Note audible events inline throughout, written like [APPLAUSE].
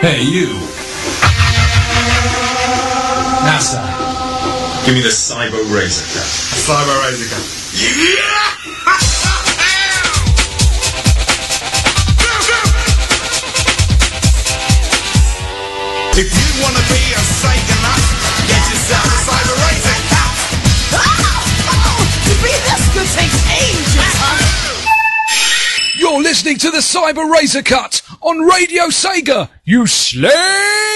Hey, you. NASA. Give me the Cyber Razor Cut. Cyber Razor Cut. Yeah! If you wanna be a psychonaut, get yourself a cyber razor cap. Oh, oh, to be this good takes ages. You're listening to the Cyber Razor Cut on Radio Sega, you slave!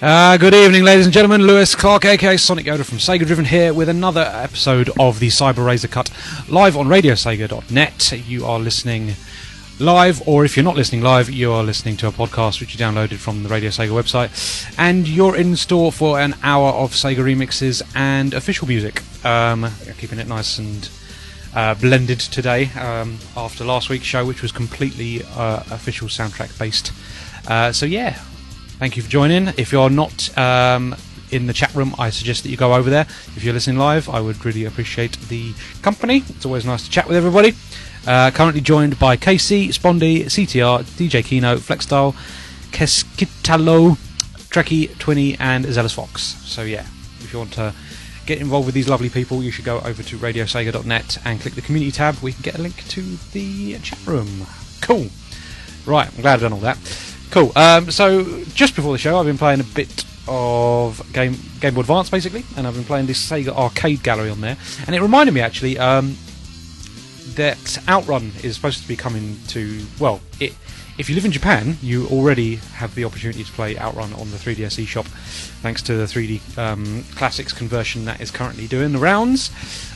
Uh, good evening, ladies and gentlemen. Lewis Clark, aka Sonic Yoda from Sega Driven, here with another episode of the Cyber Razor Cut live on RadioSega.net. You are listening live, or if you're not listening live, you are listening to a podcast which you downloaded from the Radio Sega website, and you're in store for an hour of Sega remixes and official music. Um, keeping it nice and uh, blended today um, after last week's show, which was completely uh, official soundtrack based. Uh, so yeah, Thank you for joining. If you're not um, in the chat room, I suggest that you go over there. If you're listening live, I would really appreciate the company. It's always nice to chat with everybody. Uh, currently joined by KC, Spondy, CTR, DJ Kino, Flexstyle, Keskitalo, Trekkie, Twinny, and Zealous Fox. So yeah, if you want to get involved with these lovely people, you should go over to radiosega.net and click the community tab. We can get a link to the chat room. Cool. Right, I'm glad I've done all that. Cool. Um, so just before the show, I've been playing a bit of Game Game Boy Advance, basically, and I've been playing this Sega Arcade Gallery on there, and it reminded me actually um, that Outrun is supposed to be coming to well, it, if you live in Japan, you already have the opportunity to play Outrun on the 3DS eShop, thanks to the 3D um, Classics conversion that is currently doing the rounds,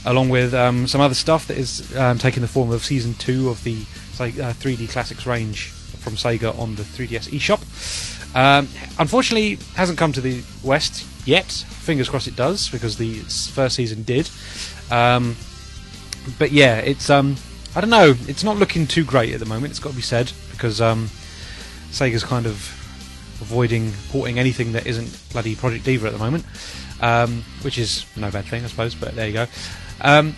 along with um, some other stuff that is um, taking the form of Season 2 of the say, uh, 3D Classics range from Sega on the 3DS eShop. Um, unfortunately, hasn't come to the West yet. Fingers crossed it does, because the first season did. Um, but yeah, it's um, I don't know. It's not looking too great at the moment. It's got to be said because um, Sega's kind of avoiding porting anything that isn't bloody Project Diva at the moment, um, which is no bad thing, I suppose. But there you go. Um,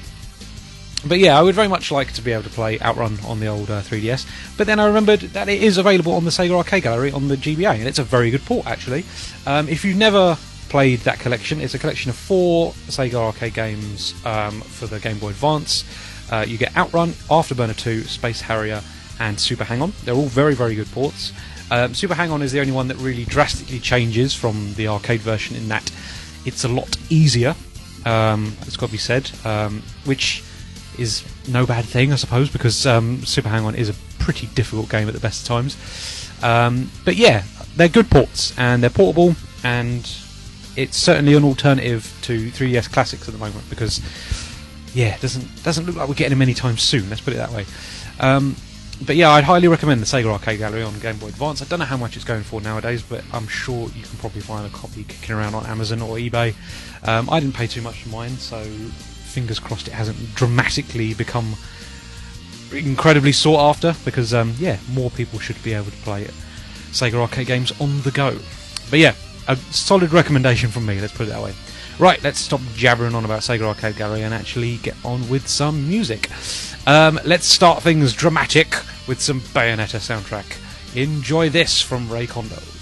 but yeah, I would very much like to be able to play Outrun on the old uh, 3DS. But then I remembered that it is available on the Sega Arcade Gallery on the GBA, and it's a very good port actually. Um, if you've never played that collection, it's a collection of four Sega Arcade games um, for the Game Boy Advance. Uh, you get Outrun, Afterburner 2, Space Harrier, and Super Hang On. They're all very, very good ports. Um, Super Hang On is the only one that really drastically changes from the arcade version in that it's a lot easier. Um, it's got to be said, um, which is no bad thing, I suppose, because um, Super Hang On is a pretty difficult game at the best of times. Um, but yeah, they're good ports and they're portable, and it's certainly an alternative to 3DS Classics at the moment because yeah, it doesn't doesn't look like we're getting them anytime soon. Let's put it that way. Um, but yeah, I'd highly recommend the Sega Arcade Gallery on Game Boy Advance. I don't know how much it's going for nowadays, but I'm sure you can probably find a copy kicking around on Amazon or eBay. Um, I didn't pay too much for mine, so fingers crossed it hasn't dramatically become incredibly sought after because um, yeah, more people should be able to play Sega arcade games on the go. But yeah, a solid recommendation from me. Let's put it that way. Right, let's stop jabbering on about Sega Arcade Gallery and actually get on with some music. Um, let's start things dramatic with some Bayonetta soundtrack. Enjoy this from Rei Kondoh.「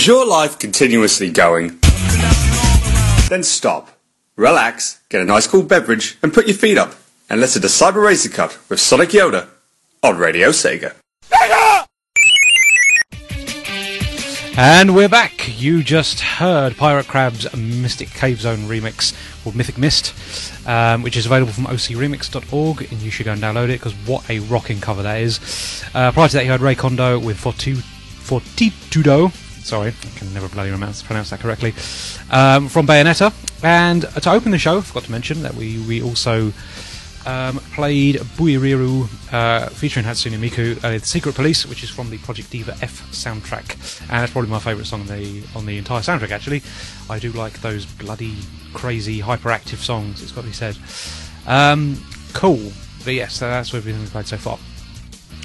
Is your life continuously going? Then stop, relax, get a nice cool beverage, and put your feet up, and listen to Cyber Razor Cut with Sonic Yoda on Radio Sega. And we're back. You just heard Pirate Crab's Mystic Cave Zone remix called Mythic Mist, um, which is available from ocremix.org, and you should go and download it because what a rocking cover that is. Uh, prior to that, you heard Rei Kondoh with Fortitudo. Sorry, I can never bloody pronounce, that correctly. Um, from Bayonetta. And to open the show, I forgot to mention that we, we also um, played Buiriru uh, featuring Hatsune Miku, uh, The Secret Police, which is from the Project Diva F soundtrack, and that's probably my favourite song on the on the entire soundtrack. Actually, I do like those bloody crazy hyperactive songs. It's got to be said. Um, cool, but yes, that's everything we've played so far.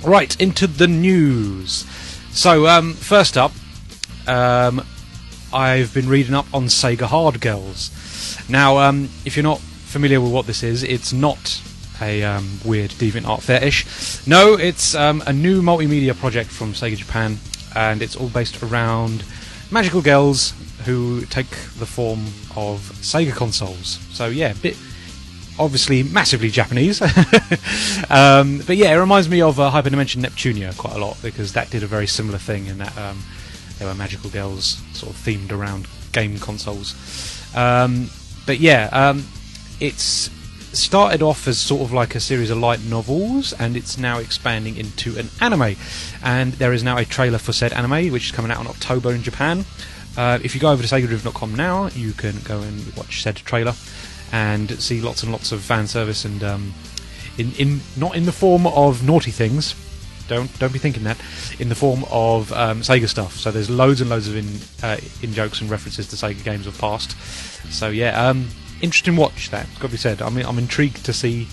Right into the news. So um, first up, um, I've been reading up on Sega Hard Girls. Now, um, if you're not familiar with what this is, it's not a um, weird DeviantArt fetish. No, it's um, a new multimedia project from Sega Japan, and it's all based around magical girls who take the form of Sega consoles. So yeah, bit obviously massively Japanese. [LAUGHS] um, but yeah, it reminds me of uh, Hyperdimension Neptunia quite a lot because that did a very similar thing in that um, there were magical girls sort of themed around game consoles. Um, but yeah, um, it's started off as sort of like a series of light novels and it's now expanding into an anime. And there is now a trailer for said anime which is coming out in October in Japan. Uh, if you go over to SegaDriven.com now, you can go and watch said trailer and see lots and lots of fan service and um, in, in not in the form of naughty things. Don't don't be thinking that. In the form of um, Sega stuff. So there's loads and loads of in uh, in jokes and references to Sega games of past. So yeah, um, interesting watch. That got to be said. I mean, I'm intrigued to see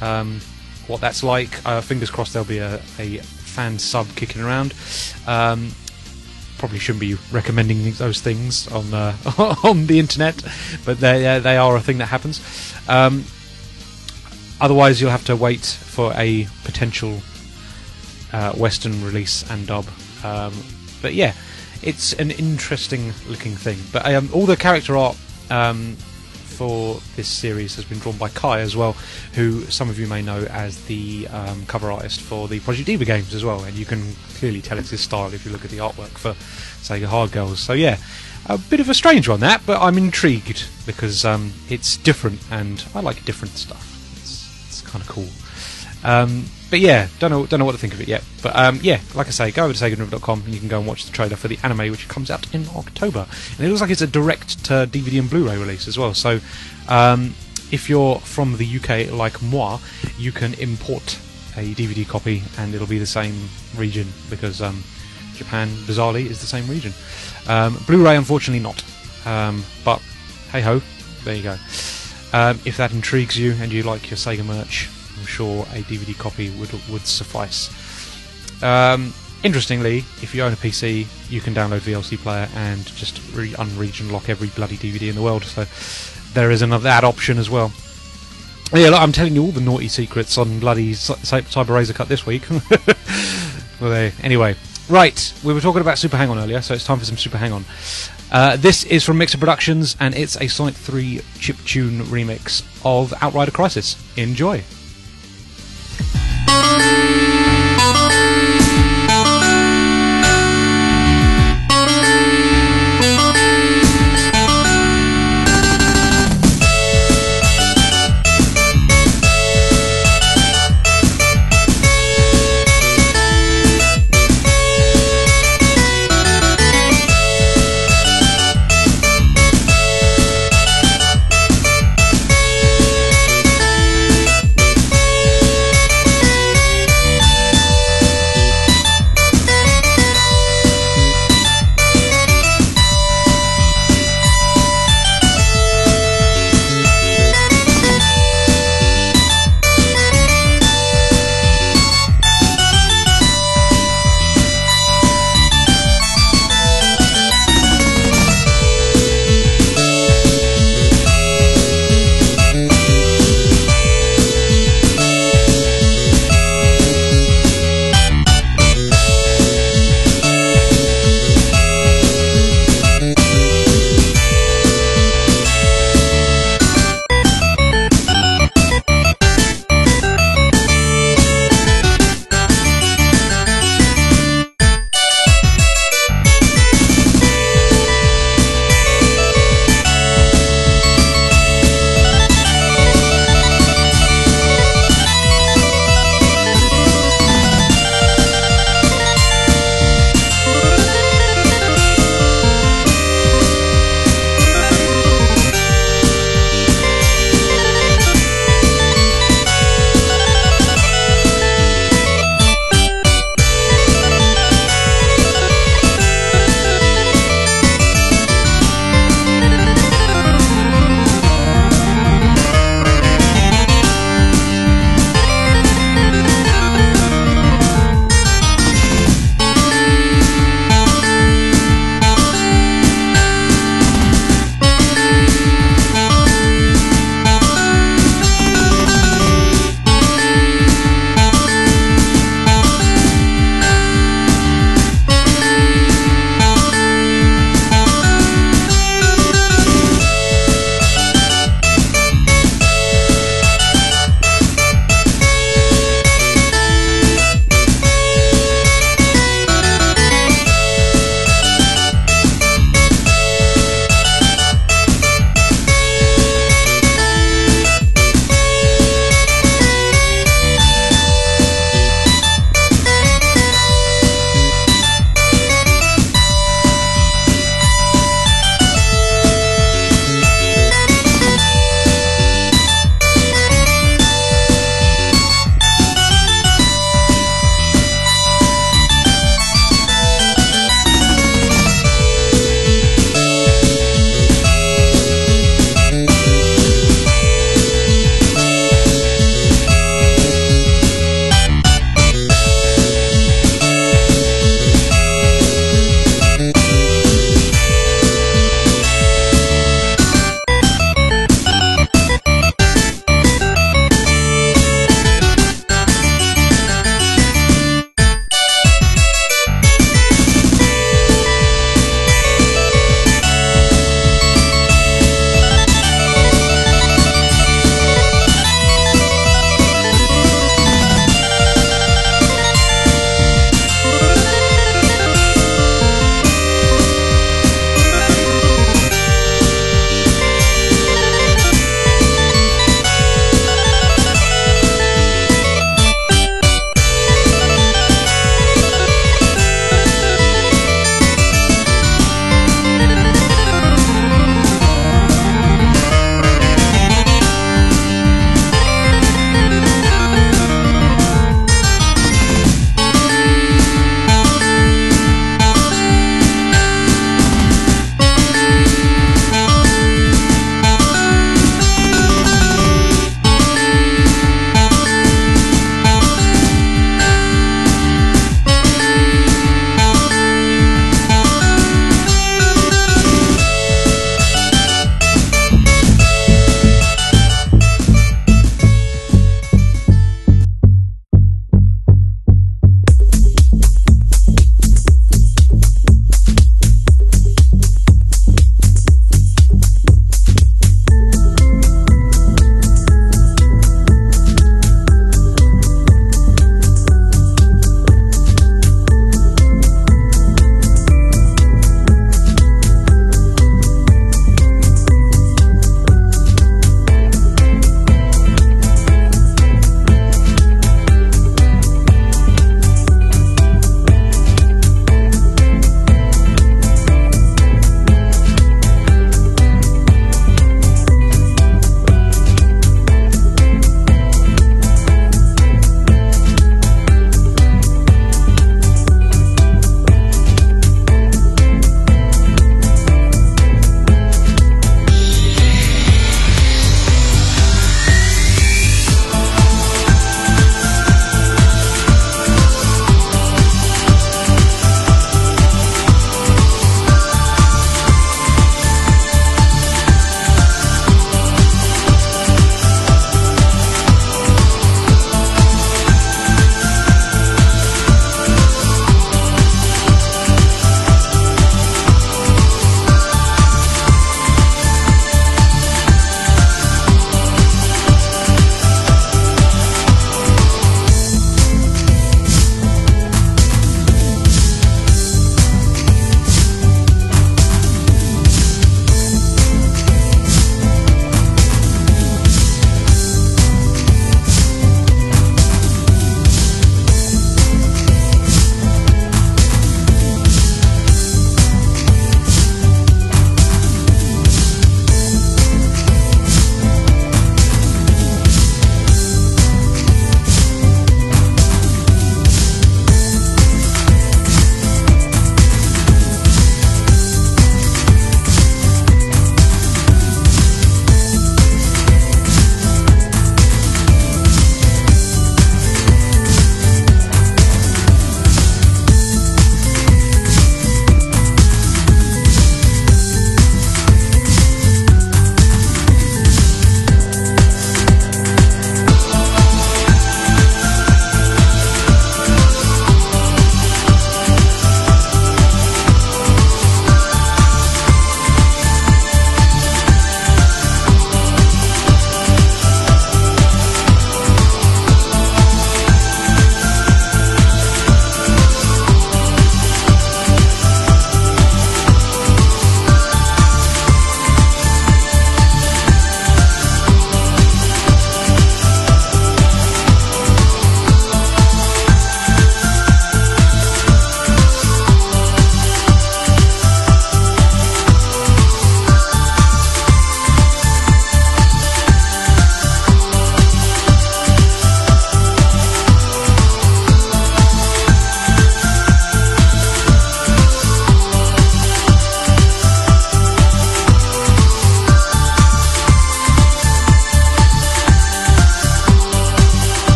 um, what that's like. Uh, fingers crossed there'll be a, a fan sub kicking around. Um, probably shouldn't be recommending those things on uh, [LAUGHS] on the internet, but they uh, they are a thing that happens. Um, otherwise, you'll have to wait for a potential uh, Western release and dub. Um, but yeah, it's an interesting looking thing. But um, all the character art um, for this series has been drawn by Kai as well, who some of you may know as the um, cover artist for the Project Diva games as well, and you can clearly tell it's his style if you look at the artwork for Sega Hard Girls. So yeah, a bit of a strange one that, but I'm intrigued because um, it's different, and I like different stuff. It's, it's kind of cool. But yeah, don't know don't know what to think of it yet. But um, yeah, like I say, go over to SegaDriven.com and you can go and watch the trailer for the anime, which comes out in October. And it looks like it's a direct to DVD and Blu-ray release as well. So um, if you're from the UK like moi, you can import a DVD copy and it'll be the same region because um, Japan, bizarrely, is the same region. Um, Blu-ray, unfortunately, not. Um, but hey ho, there you go. Um, if that intrigues you and you like your Sega merch, I'm sure a DVD copy would would suffice. Um, interestingly, if you own a PC, you can download VLC Player and just re- unregion lock every bloody DVD in the world. So there is another that option as well. Yeah, look, I'm telling you all the naughty secrets on bloody Cy- Cy- Cyber Razor Cut this week. [LAUGHS] well. Anyway, right, we were talking about Super Hang On earlier, so it's time for some Super Hang On. Uh, this is from Mixer Productions, and it's a Sonic 3 chiptune remix of Outrider Crisis. Enjoy.「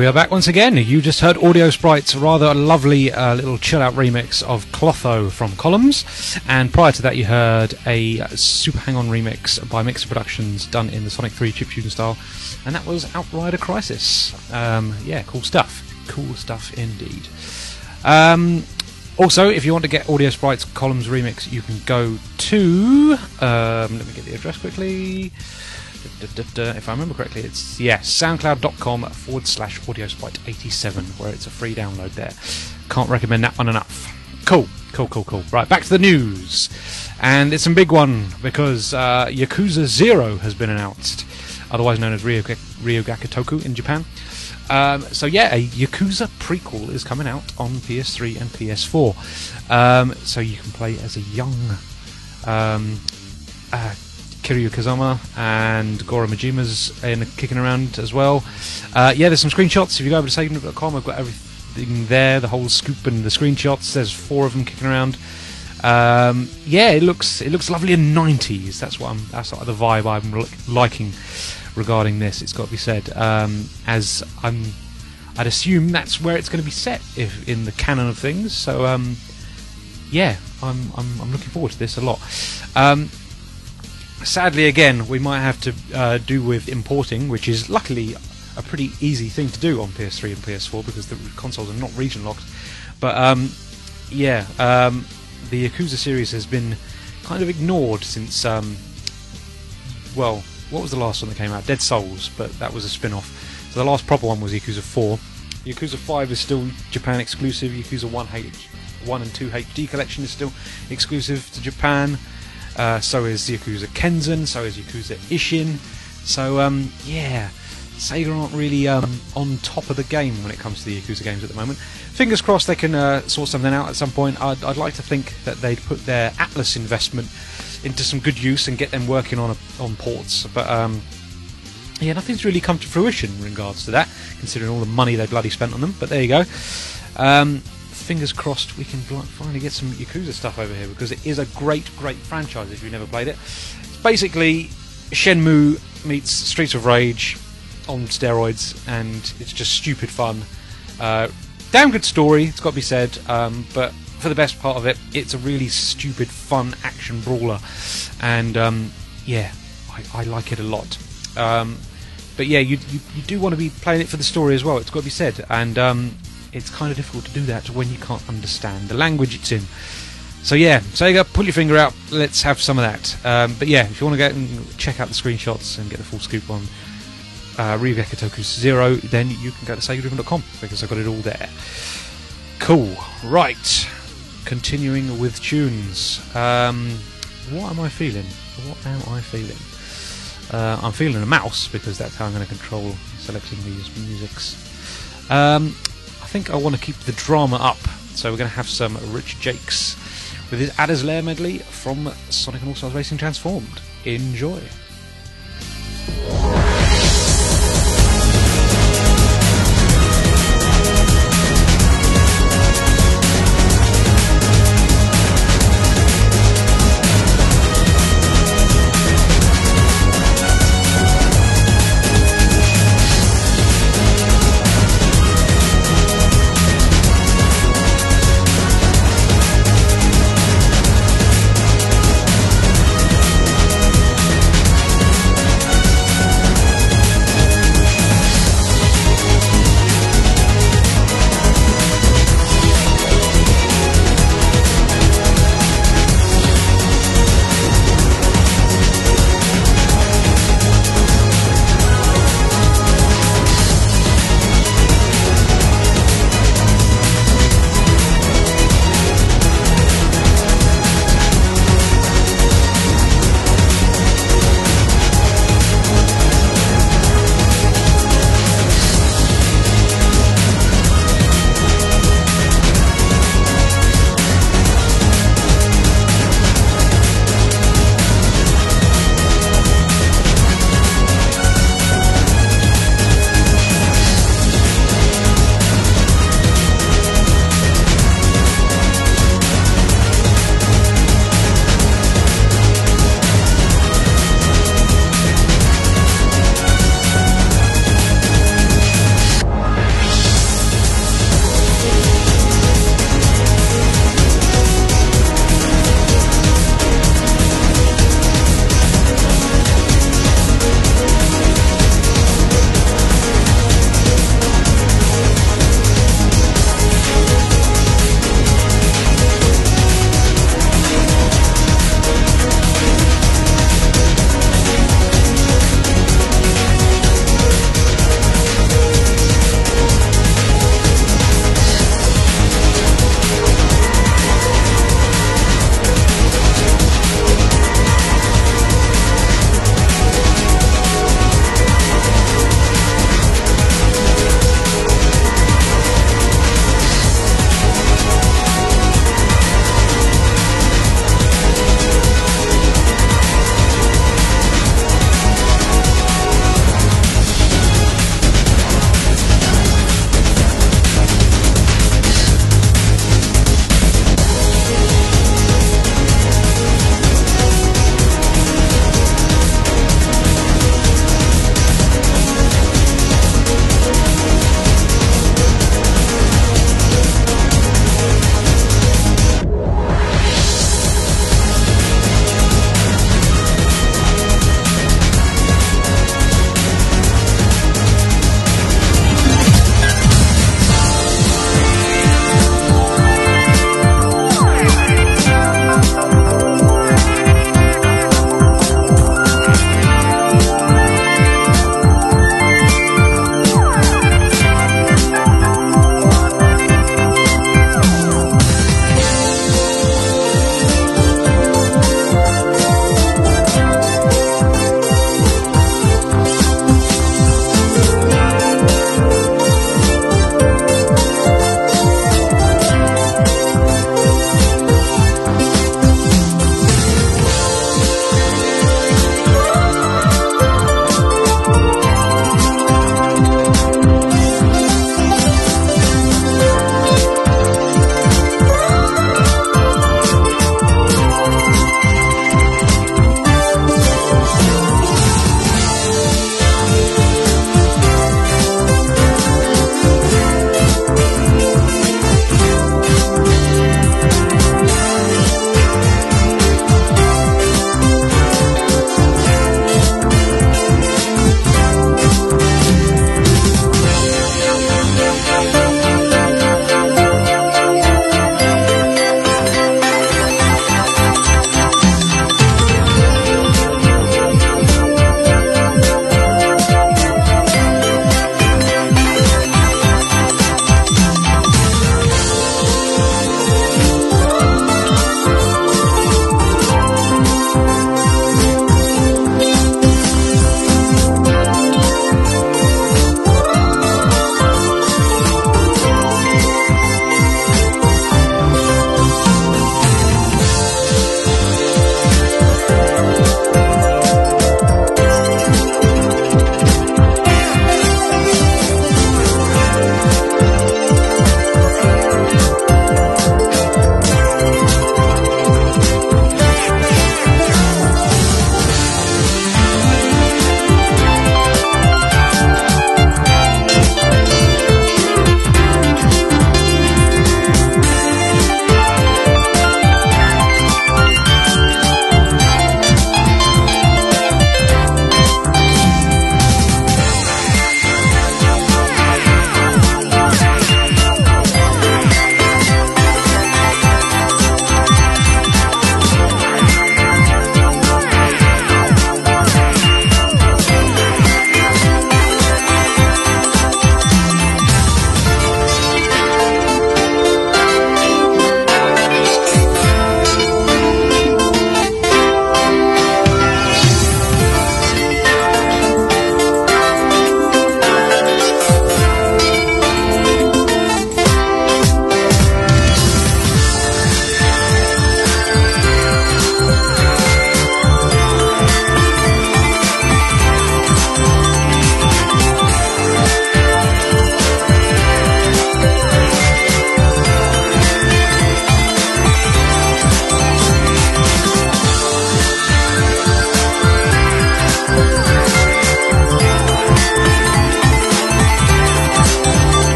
we are back once again. You just heard Audio Sprite's rather lovely uh, little chill out remix of Clotho from Columns. And prior to that, you heard a Super Hang On remix by Mixer Productions done in the Sonic 3 chiptune style. And that was Outrider Crisis. Um, yeah, cool stuff. Cool stuff indeed. Um, also, if you want to get Audio Sprite's Columns remix, you can go to. Um, let me get the address quickly. If I remember correctly, it's yeah, soundcloud.com forward slash audiosprite87, where it's a free download there. Can't recommend that one enough. Cool, cool, cool, cool. Right, back to the news. And it's a big one because uh, Yakuza Zero has been announced, otherwise known as Ryo, Toku in Japan. Um, so yeah, a Yakuza prequel is coming out on PS3 and PS4. Um, so you can play as a young um, uh, Kiryu Kazuma and Goro Majima's in kicking around as well. Uh, yeah, there's some screenshots. If you go over to Sega.com, I've got everything there, the whole scoop and the screenshots. There's four of them kicking around. Um, yeah, it looks it looks lovely in 90s. That's what I'm. That's of the vibe I'm li- liking regarding this. It's got to be said. Um, as I'm, I'd assume that's where it's going to be set if in the canon of things. So um, yeah, I'm, I'm I'm looking forward to this a lot. Um, sadly, again, we might have to uh, do with importing, which is luckily a pretty easy thing to do on PS3 and PS4 because the consoles are not region locked. But um, yeah, um, the Yakuza series has been kind of ignored since. Um, well, what was the last one that came out? Dead Souls, but that was a spin off. So the last proper one was Yakuza 4. Yakuza 5 is still Japan exclusive. Yakuza 1, H- 1 and 2 HD collection is still exclusive to Japan. Uh, so is Yakuza Kenzan, so is Yakuza Ishin. So, um, yeah, Sega aren't really um, on top of the game when it comes to the Yakuza games at the moment. Fingers crossed they can uh, sort something out at some point. I'd, I'd like to think that they'd put their Atlus investment into some good use and get them working on a, on ports. But um, yeah, nothing's really come to fruition in regards to that, considering all the money they bloody spent on them. But there you go. Um, fingers crossed we can finally get some Yakuza stuff over here because it is a great, great franchise if you've never played it. It's basically Shenmue meets Streets of Rage on steroids, and it's just stupid fun. Uh, damn good story, it's got to be said, um, but for the best part of it, it's a really stupid, fun action brawler, and um, yeah, I, I like it a lot. Um, but yeah, you, you you do want to be playing it for the story as well. It's got to be said, and um, it's kind of difficult to do that when you can't understand the language it's in. So yeah, Sega, pull your finger out. Let's have some of that. Um, but yeah, if you want to go and check out the screenshots and get the full scoop on uh, Zero, then you can go to SegaDriven.com because I've got it all there. Cool. Right. Continuing with tunes. Um, what am I feeling? What am I feeling? Uh, I'm feeling a mouse because that's how I'm going to control selecting these musics. Um, think I want to keep the drama up, so we're going to have some Rich Jacques with his Adder's Lair medley from Sonic and All Stars Racing Transformed. Enjoy.「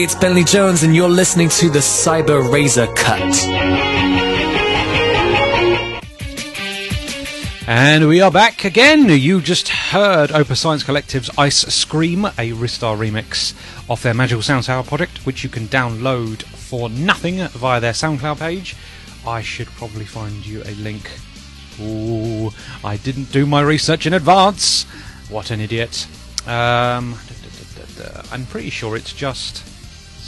Hey, it's Bentley Jones, and you're listening to the Cyber Razor Cut. And we are back again. You just heard Opus Science Collective's Ice Scream, a Ristar remix of their Magical Sound Tower project, which you can download for nothing via their SoundCloud page. I should probably find you a link. Ooh, I didn't do my research in advance. What an idiot. Um. I'm pretty sure it's just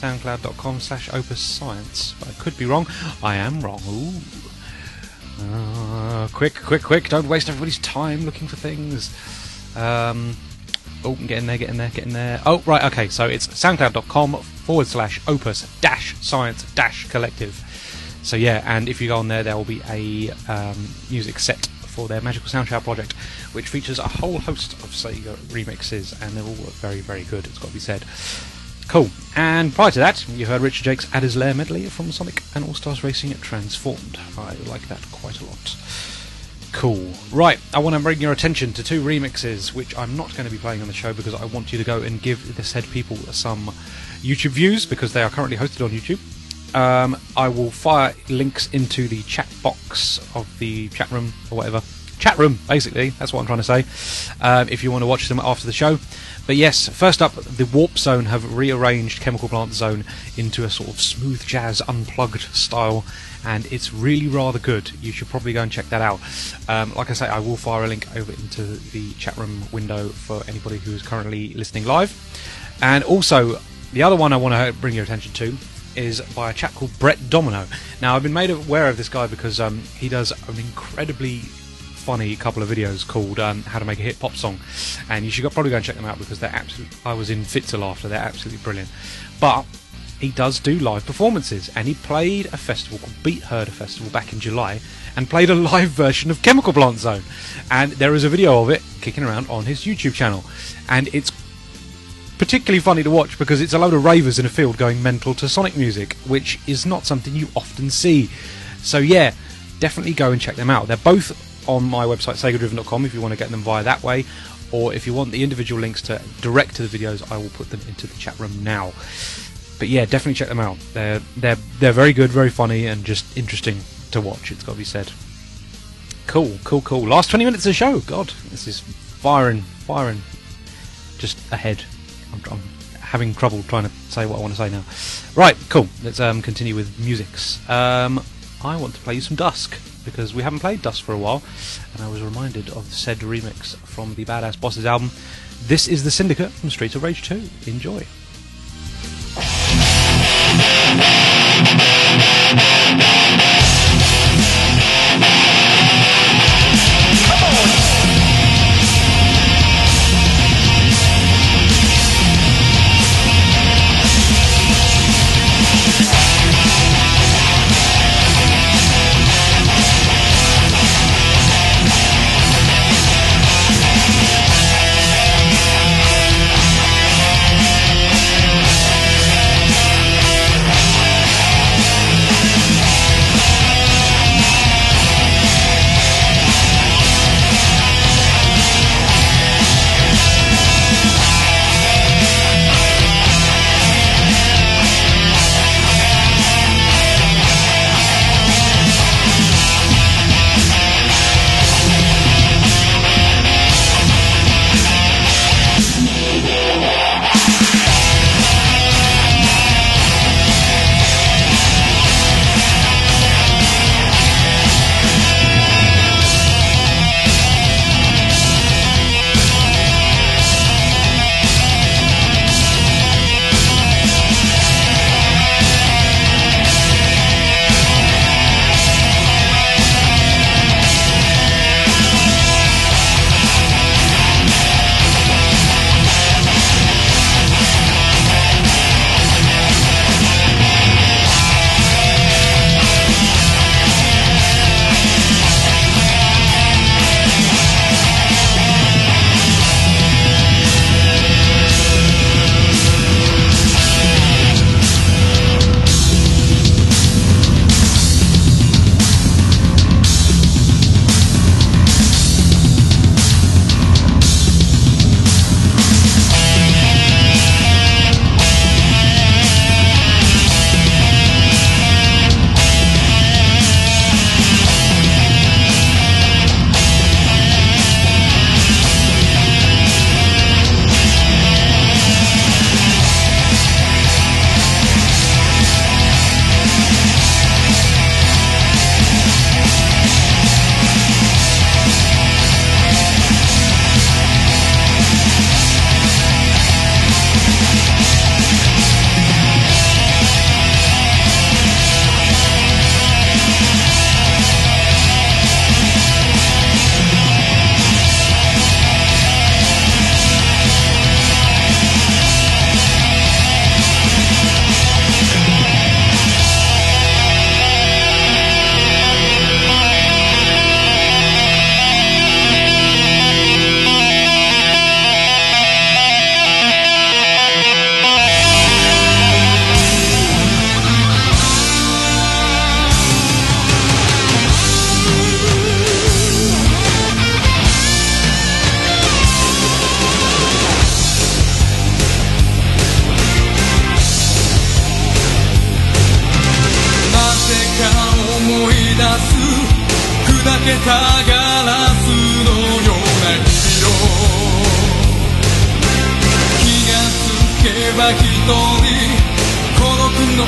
soundcloud.com slash opus science. I could be wrong. I am wrong. Ooh. Uh, quick, quick, quick! Don't waste everybody's time looking for things. Um, oh, get in there, get in there, get in there. Oh, right, okay. So it's soundcloud.com forward slash opus dash science dash collective. So yeah, and if you go on there, there will be a um, music set for their Magical Sound Shower project, which features a whole host of Sega remixes, and they're all very, very good. It's got to be said. Cool. And prior to that, you heard Richard Jacques's Adder's Lair medley from Sonic and All Stars Racing Transformed. I like that quite a lot. Cool. Right, I want to bring your attention to two remixes, which I'm not going to be playing on the show because I want you to go and give the said people some YouTube views because they are currently hosted on YouTube. Um, I will fire links into the chat box of the chat room or whatever. Chat room, basically. That's what I'm trying to say. Um, if you want to watch them after the show. But yes, first up, the Warp Zone have rearranged Chemical Plant Zone into a sort of smooth jazz unplugged style, and it's really rather good. You should probably go and check that out. Um, like I say, I will fire a link over into the chat room window for anybody who is currently listening live. And also, the other one I want to bring your attention to is by a chap called Brett Domino. Now, I've been made aware of this guy because um, he does an incredibly funny couple of videos called um, "How to Make a Hit Pop Song," and you should probably go and check them out because they're absolutely. I was in fits of laughter. They're absolutely brilliant. But he does do live performances, and he played a festival called Beat Herder Festival back in July, and played a [LAUGHS] live version of Chemical Plant Zone, and there is a video of it kicking around on his YouTube channel, and it's particularly funny to watch because it's a load of ravers in a field going mental to Sonic music, which is not something you often see. So yeah, definitely go and check them out. They're both on my website segadriven.com if you want to get them via that way, or if you want the individual links to direct to the videos, I will put them into the chat room now. But yeah, definitely check them out. They're they're they're very good, very funny, and just interesting to watch. It's got to be said. Cool, cool, cool. Last 20 minutes of the show. God, this is firing, firing, just ahead. I'm, I'm having trouble trying to say what I want to say now. Right, cool. Let's um, continue with musics. Um, I want to play you some Dusk because we haven't played Dusk for a while, and I was reminded of the said remix from the Badass Bosses album. This is the Syndicate from Streets of Rage 2. Enjoy. けたガラスのような色。気がつけば一人孤独の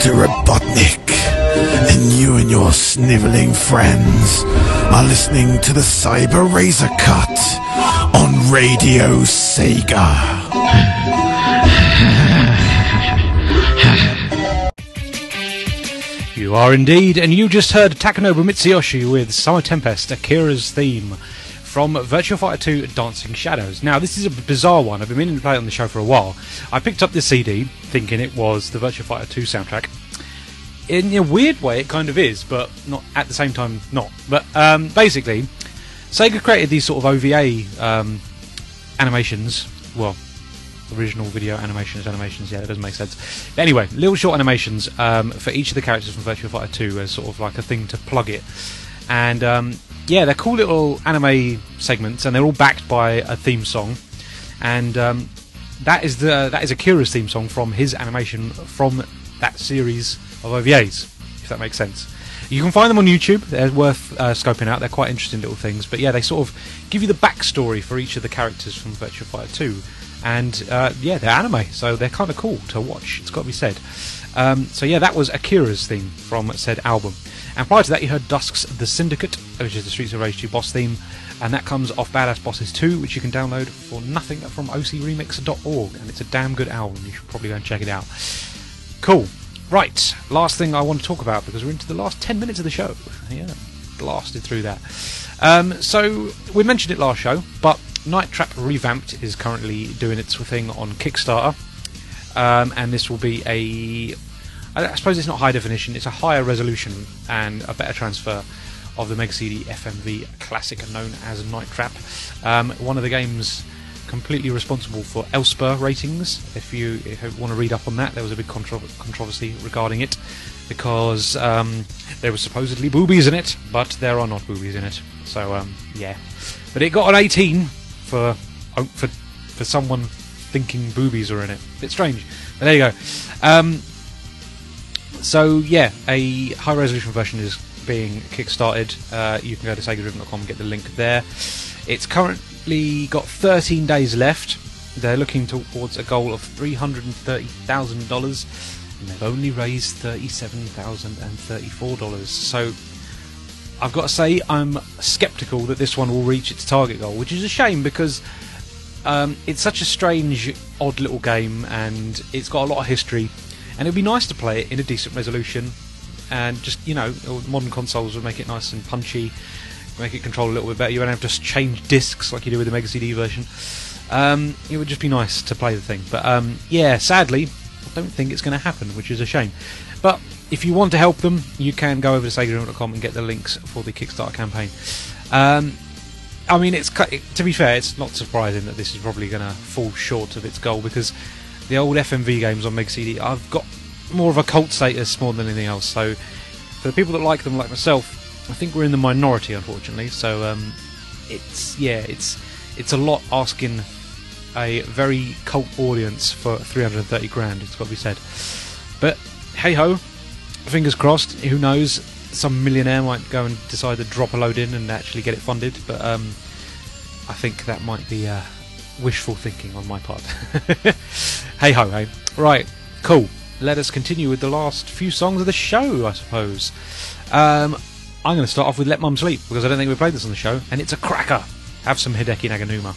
Dr. Robotnik, and you and your sniveling friends are listening to the Cyber Razor Cut on Radio Sega. You are indeed, and you just heard Takanobu Mitsuyoshi with Summer Tempest, Akira's theme from Virtua Fighter 2 Dancing Shadows. Now, this is a bizarre one. I've been meaning to play it on the show for a while. I picked up this CD thinking it was the Virtua Fighter 2 soundtrack. In a weird way, it kind of is, but not at the same time, not. But um, basically, Sega created these sort of OVA um, animations. Well, original video animations, animations. Yeah, that doesn't make sense. But anyway, little short animations um, for each of the characters from Virtua Fighter 2 as sort of like a thing to plug it. And um, yeah, they're cool little anime segments, and they're all backed by a theme song. And um, that is the that is Akira's theme song from his animation from that series of OVAs, if that makes sense. You can find them on YouTube. They're worth uh, scoping out. They're quite interesting little things. But yeah, they sort of give you the backstory for each of the characters from Virtua Fighter 2. And uh, yeah, they're anime, so they're kind of cool to watch. It's got to be said. Um, so yeah, that was Akira's theme from said album. And prior to that, you heard Dusk's The Syndicate, which is the Streets of Rage 2 boss theme, and that comes off Badass Bosses 2, which you can download for nothing from ocremix.org. And it's a damn good album. You should probably go and check it out. Cool. Right, last thing I want to talk about because we're into the last 10 minutes of the show. Yeah, blasted through that. Um, so, we mentioned it last show, but Night Trap Revamped is currently doing its thing on Kickstarter. Um, and this will be a. I suppose it's not high definition, it's a higher resolution and a better transfer of the Mega CD FMV classic known as Night Trap. Um, one of the games completely responsible for ELSPA ratings. If you, if you want to read up on that, there was a big contro- controversy regarding it because um, there were supposedly boobies in it, but there are not boobies in it. So um, yeah, but it got an 18 for oh, for for someone thinking boobies are in it. Bit strange, but there you go. Um, so yeah, a high resolution version is being kickstarted. Uh, you can go to SegaDriven.com and get the link there. It's currently got 13 days left. They're looking towards a goal of $330,000 and they've only raised $37,034. So I've got to say, I'm skeptical that this one will reach its target goal, which is a shame because um, it's such a strange, odd little game and it's got a lot of history. And it'd be nice to play it in a decent resolution and just, you know, modern consoles would make it nice and punchy, make it control a little bit better. You don't have to change discs like you do with the Mega CD version. Um, it would just be nice to play the thing. But um, yeah, sadly, I don't think it's going to happen, which is a shame. But if you want to help them, you can go over to SegaDriven.com and get the links for the Kickstarter campaign. Um, I mean, it's to be fair, it's not surprising that this is probably going to fall short of its goal because the old FMV games on Mega CD, I've got more of a cult status more than anything else. So for the people that like them, like myself, I think we're in the minority, unfortunately. So um, it's yeah, it's it's a lot asking a very cult audience for 330 grand. It's got to be said. But hey ho, fingers crossed. Who knows? Some millionaire might go and decide to drop a load in and actually get it funded. But um, I think that might be uh, wishful thinking on my part. [LAUGHS] hey ho, hey. Right, cool. Let us continue with the last few songs of the show, I suppose. Um, I'm going to start off with Let Mum Sleep because I don't think we've played this on the show, and it's a cracker. Have some Hideki Naganuma.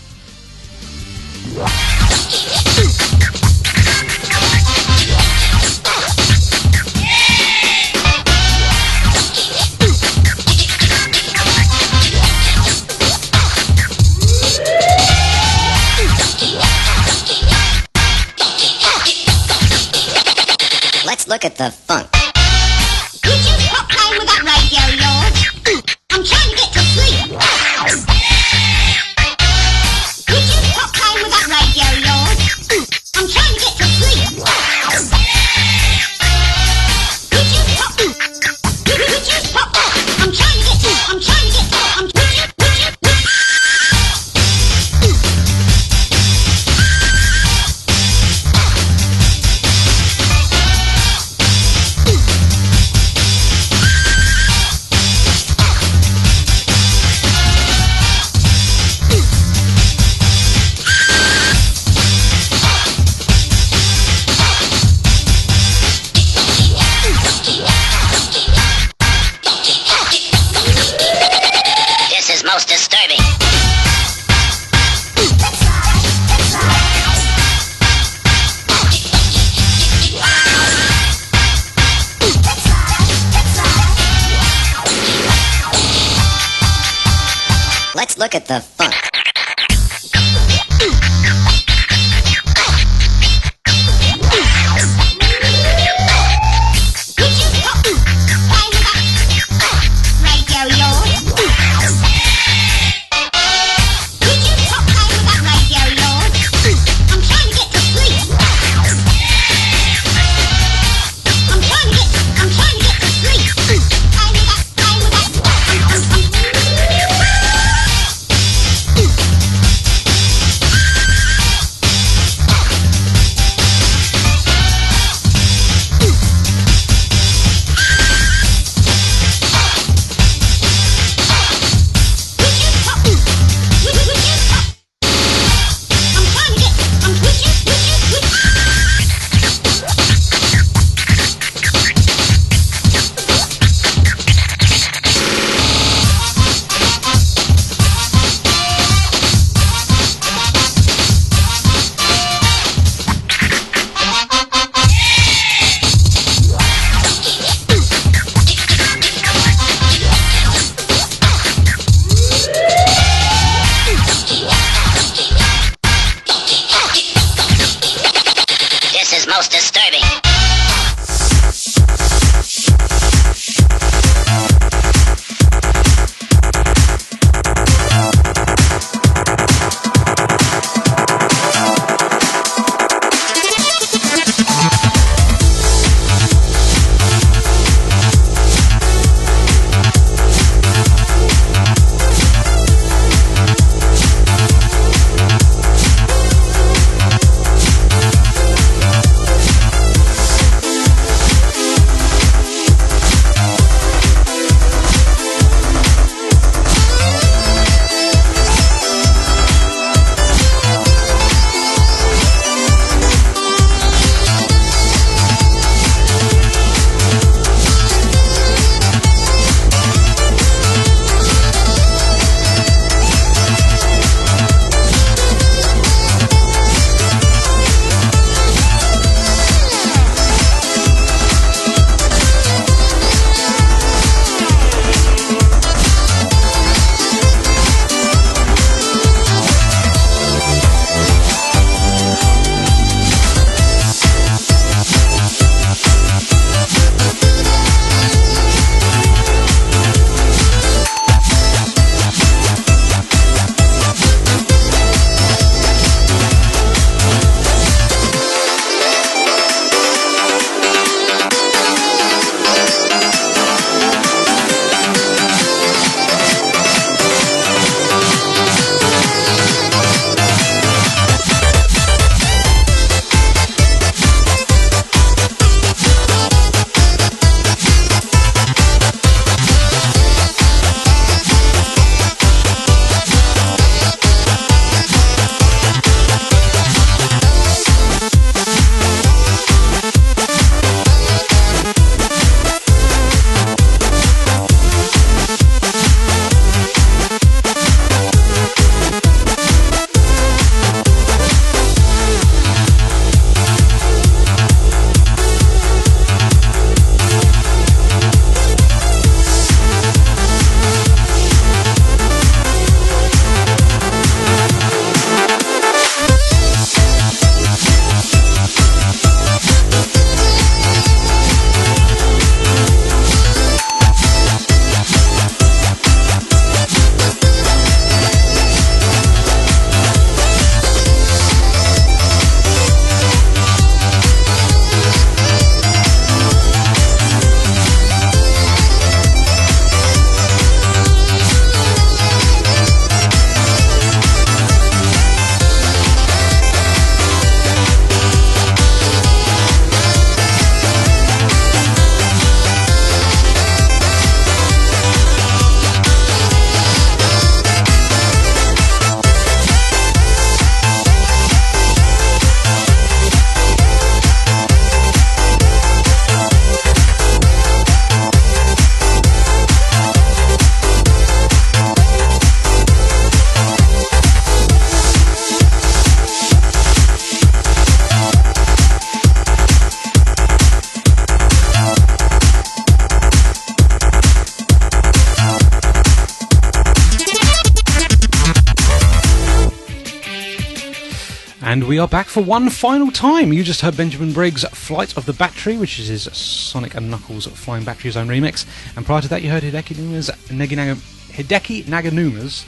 Are back for one final time. You just heard Benjamin Briggs' Flight of the Battery, which is his Sonic and Knuckles Flying Battery Zone remix. And prior to that, you heard Hideki Numa's Hideki Naganuma's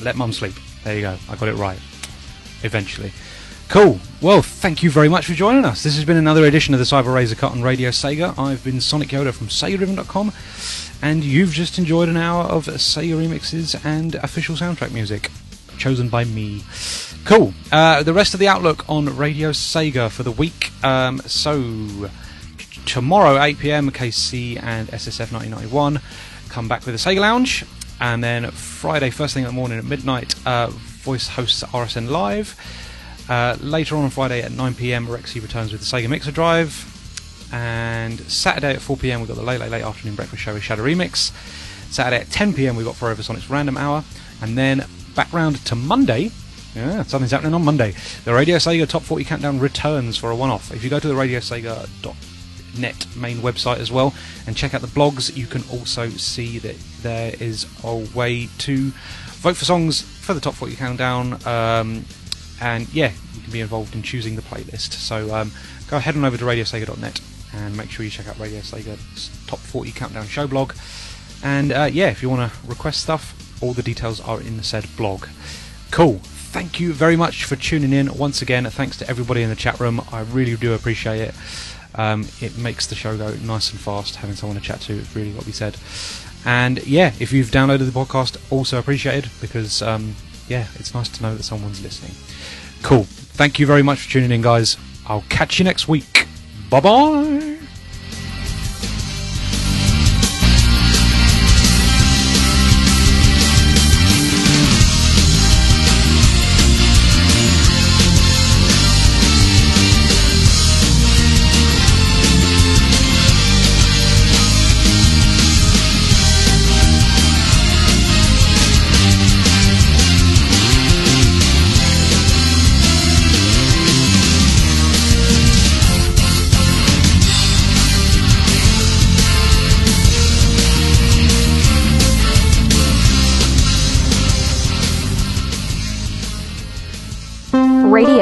Let Mum Sleep. There you go. I got it right. Eventually. Cool. Well, thank you very much for joining us. This has been another edition of the Cyber Razor Cut on Radio Sega. I've been Sonic Yoda from SegaDriven.com, and you've just enjoyed an hour of Sega remixes and official soundtrack music chosen by me. Cool. Uh, the rest of the outlook on Radio Sega for the week. Um, so, tomorrow, 8 pm, KC and SSF 1991 come back with a Sega Lounge. And then Friday, first thing in the morning at midnight, uh, voice hosts RSN Live. Uh, later on on Friday at 9 pm, Rexy returns with the Sega Mixer Drive. And Saturday at 4 pm, we've got the late, late, late afternoon breakfast show with Shadow Remix. Saturday at 10 pm, we've got Forever Sonic's Random Hour. And then back round to Monday. Yeah, something's happening on Monday. The Radio Sega Top 40 Countdown returns for a one off. If you go to the radiosega.net main website as well and check out the blogs, you can also see that there is a way to vote for songs for the Top 40 Countdown. Um, and yeah, you can be involved in choosing the playlist. So um, go ahead and over to radiosega.net and make sure you check out Radio Sega's Top 40 Countdown show blog. And uh, yeah, if you want to request stuff, all the details are in the said blog. Cool. Thank you very much for tuning in once again. Thanks to everybody in the chat room. I really do appreciate it. Um, it makes the show go nice and fast having someone to chat to. It's really what we said. And yeah, if you've downloaded the podcast, also appreciated because um, yeah, it's nice to know that someone's listening. Cool. Thank you very much for tuning in, guys. I'll catch you next week. Bye bye.